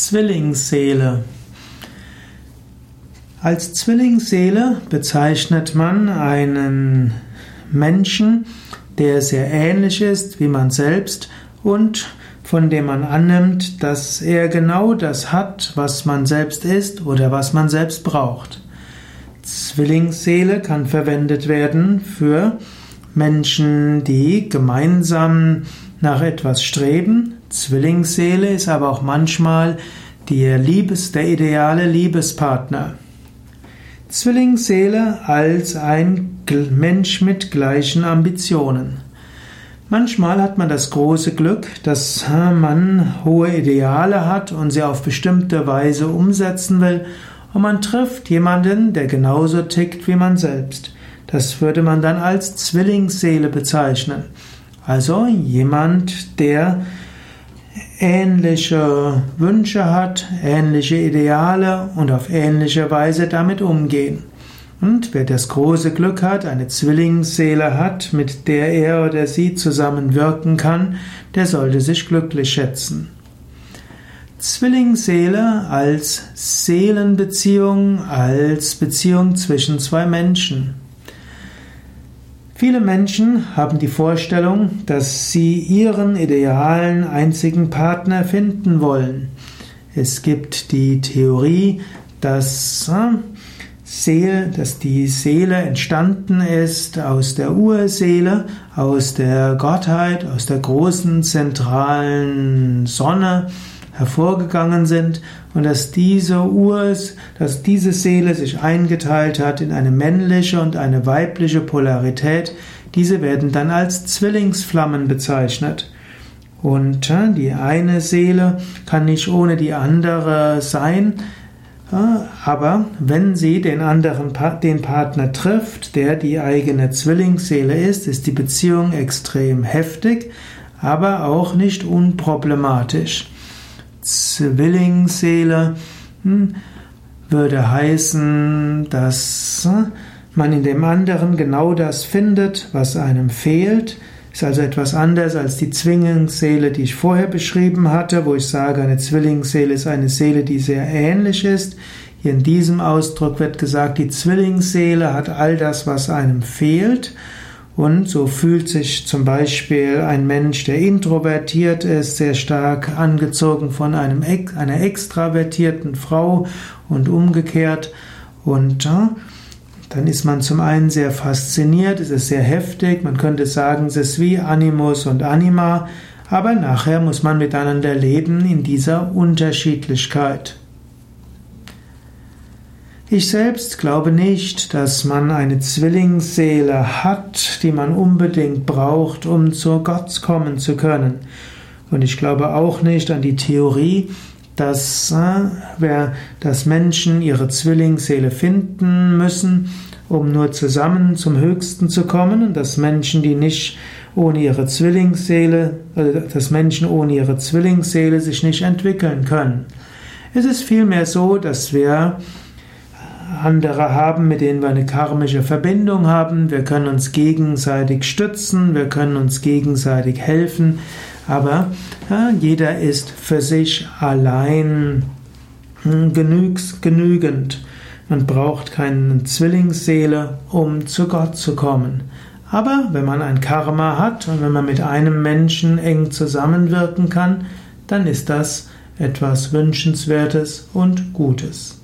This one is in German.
Zwillingsseele. Als Zwillingsseele bezeichnet man einen Menschen, der sehr ähnlich ist wie man selbst und von dem man annimmt, dass er genau das hat, was man selbst ist oder was man selbst braucht. Zwillingsseele kann verwendet werden für Menschen, die gemeinsam nach etwas streben. Zwillingsseele ist aber auch manchmal der Liebes, der ideale Liebespartner. Zwillingsseele als ein Mensch mit gleichen Ambitionen. Manchmal hat man das große Glück, dass man hohe Ideale hat und sie auf bestimmte Weise umsetzen will und man trifft jemanden, der genauso tickt wie man selbst. Das würde man dann als Zwillingsseele bezeichnen. Also jemand, der ähnliche Wünsche hat, ähnliche Ideale und auf ähnliche Weise damit umgehen. Und wer das große Glück hat, eine Zwillingsseele hat, mit der er oder sie zusammen wirken kann, der sollte sich glücklich schätzen. Zwillingsseele als Seelenbeziehung, als Beziehung zwischen zwei Menschen. Viele Menschen haben die Vorstellung, dass sie ihren idealen einzigen Partner finden wollen. Es gibt die Theorie, dass, äh, Seele, dass die Seele entstanden ist aus der Urseele, aus der Gottheit, aus der großen zentralen Sonne hervorgegangen sind und dass diese Ur, dass diese Seele sich eingeteilt hat in eine männliche und eine weibliche Polarität, diese werden dann als Zwillingsflammen bezeichnet. Und äh, die eine Seele kann nicht ohne die andere sein, äh, aber wenn sie den anderen, den Partner trifft, der die eigene Zwillingsseele ist, ist die Beziehung extrem heftig, aber auch nicht unproblematisch. Zwillingsseele hm, würde heißen, dass man in dem anderen genau das findet, was einem fehlt. Ist also etwas anders als die Zwillingsseele, die ich vorher beschrieben hatte, wo ich sage, eine Zwillingsseele ist eine Seele, die sehr ähnlich ist. Hier in diesem Ausdruck wird gesagt, die Zwillingsseele hat all das, was einem fehlt. Und so fühlt sich zum Beispiel ein Mensch, der introvertiert ist, sehr stark angezogen von einem, einer extravertierten Frau und umgekehrt. Und ja, dann ist man zum einen sehr fasziniert, es ist sehr heftig, man könnte sagen, es ist wie Animus und Anima, aber nachher muss man miteinander leben in dieser Unterschiedlichkeit. Ich selbst glaube nicht, dass man eine Zwillingsseele hat, die man unbedingt braucht, um zu Gott kommen zu können. Und ich glaube auch nicht an die Theorie, dass, äh, dass Menschen ihre Zwillingsseele finden müssen, um nur zusammen zum Höchsten zu kommen, und dass Menschen, die nicht ohne ihre Zwillingsseele, äh, dass Menschen ohne ihre Zwillingsseele sich nicht entwickeln können. Es ist vielmehr so, dass wir andere haben, mit denen wir eine karmische Verbindung haben. Wir können uns gegenseitig stützen, wir können uns gegenseitig helfen, aber ja, jeder ist für sich allein hm, genügs, genügend. Man braucht keine Zwillingsseele, um zu Gott zu kommen. Aber wenn man ein Karma hat und wenn man mit einem Menschen eng zusammenwirken kann, dann ist das etwas Wünschenswertes und Gutes.